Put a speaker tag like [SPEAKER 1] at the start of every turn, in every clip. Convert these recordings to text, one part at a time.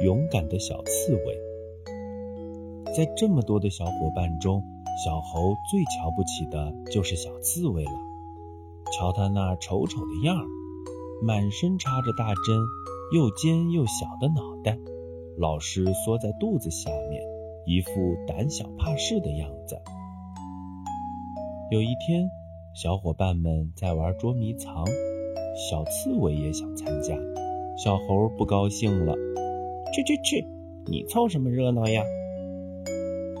[SPEAKER 1] 勇敢的小刺猬。在这么多的小伙伴中，小猴最瞧不起的就是小刺猬了。瞧他那丑丑的样儿，满身插着大针，又尖又小的脑袋，老是缩在肚子下面，一副胆小怕事的样子。有一天，小伙伴们在玩捉迷藏，小刺猬也想参加。小猴不高兴了：“
[SPEAKER 2] 去去去，你凑什么热闹呀？”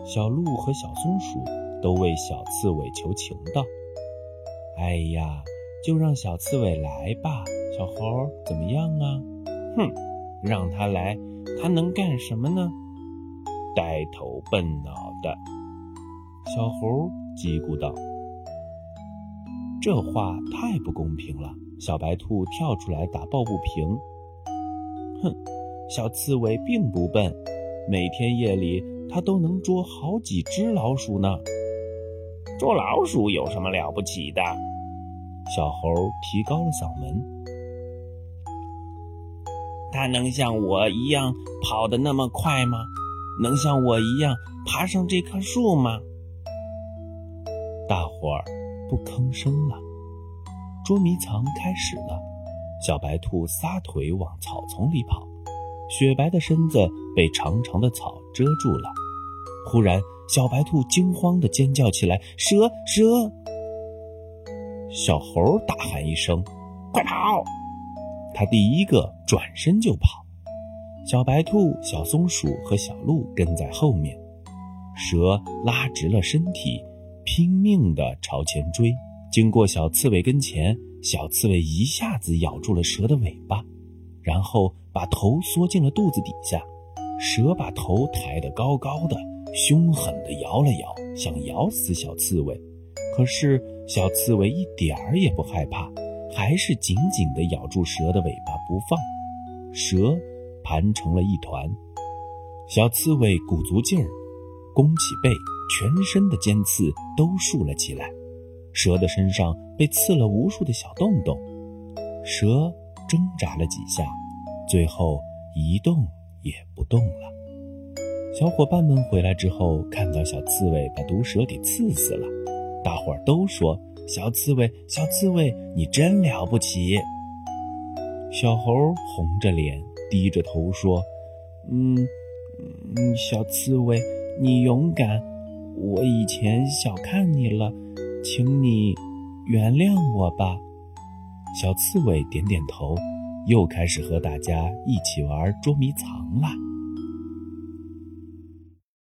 [SPEAKER 1] 小鹿和小松鼠都为小刺猬求情道：“哎呀，就让小刺猬来吧。小猴怎么样啊？”“
[SPEAKER 2] 哼，让他来，他能干什么呢？”
[SPEAKER 1] 呆头笨脑的，小猴叽咕道。这话太不公平了！小白兔跳出来打抱不平。
[SPEAKER 2] 哼，小刺猬并不笨，每天夜里它都能捉好几只老鼠呢。捉老鼠有什么了不起的？
[SPEAKER 1] 小猴提高了嗓门。
[SPEAKER 2] 它能像我一样跑得那么快吗？能像我一样爬上这棵树吗？
[SPEAKER 1] 大伙儿。不吭声了，捉迷藏开始了。小白兔撒腿往草丛里跑，雪白的身子被长长的草遮住了。忽然，小白兔惊慌地尖叫起来：“蛇！蛇！”小猴大喊一声：“
[SPEAKER 2] 快跑！”
[SPEAKER 1] 他第一个转身就跑。小白兔、小松鼠和小鹿跟在后面。蛇拉直了身体。拼命地朝前追，经过小刺猬跟前，小刺猬一下子咬住了蛇的尾巴，然后把头缩进了肚子底下。蛇把头抬得高高的，凶狠地摇了摇，想咬死小刺猬。可是小刺猬一点儿也不害怕，还是紧紧地咬住蛇的尾巴不放。蛇盘成了一团，小刺猬鼓足劲儿，弓起背。全身的尖刺都竖了起来，蛇的身上被刺了无数的小洞洞。蛇挣扎了几下，最后一动也不动了。小伙伴们回来之后，看到小刺猬把毒蛇给刺死了，大伙儿都说：“小刺猬，小刺猬，你真了不起。”小猴红着脸，低着头说：“嗯，嗯，小刺猬，你勇敢。”我以前小看你了，请你原谅我吧。小刺猬点点头，又开始和大家一起玩捉迷藏了。